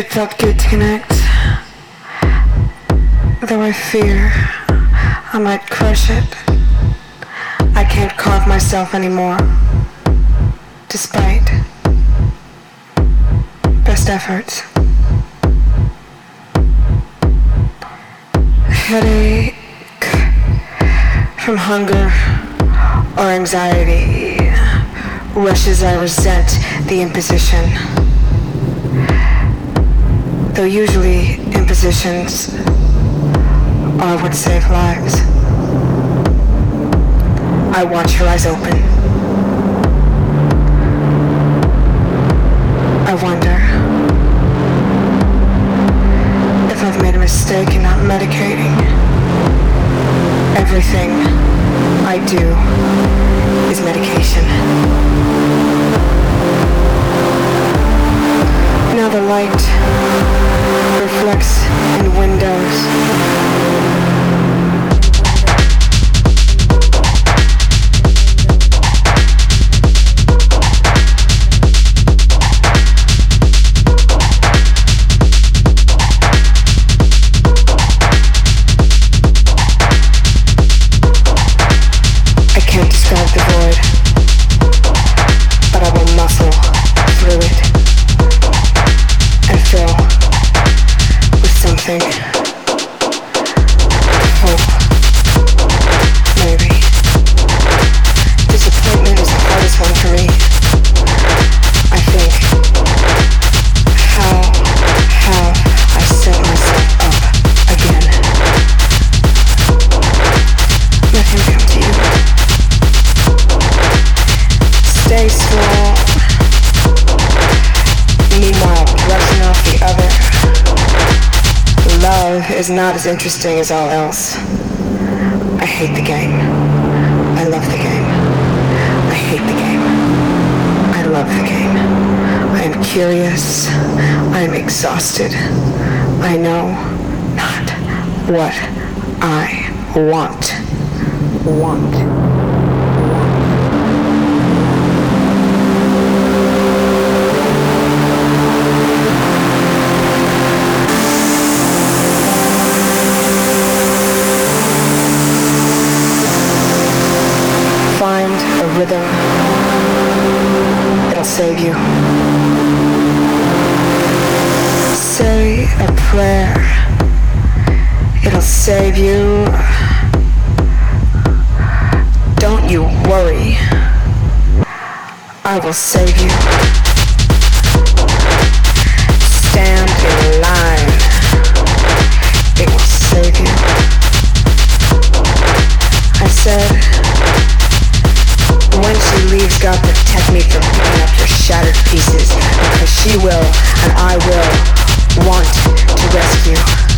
It felt good to connect. Though I fear I might crush it. I can't carve myself anymore. Despite best efforts. Headache from hunger or anxiety rushes I resent the imposition. Though usually impositions are what save lives. I watch her eyes open. I wonder if I've made a mistake in not medicating. Everything I do is medication. Now the light is not as interesting as all else. I hate the game. I love the game. I hate the game. I love the game. I am curious. I am exhausted. I know not what I want. Want. Rhythm. It'll save you. Say a prayer. It'll save you. Don't you worry. I will save you. Stand in line. It will save you. I said, God protect me from picking up your shattered pieces, because she will, and I will, want to rescue,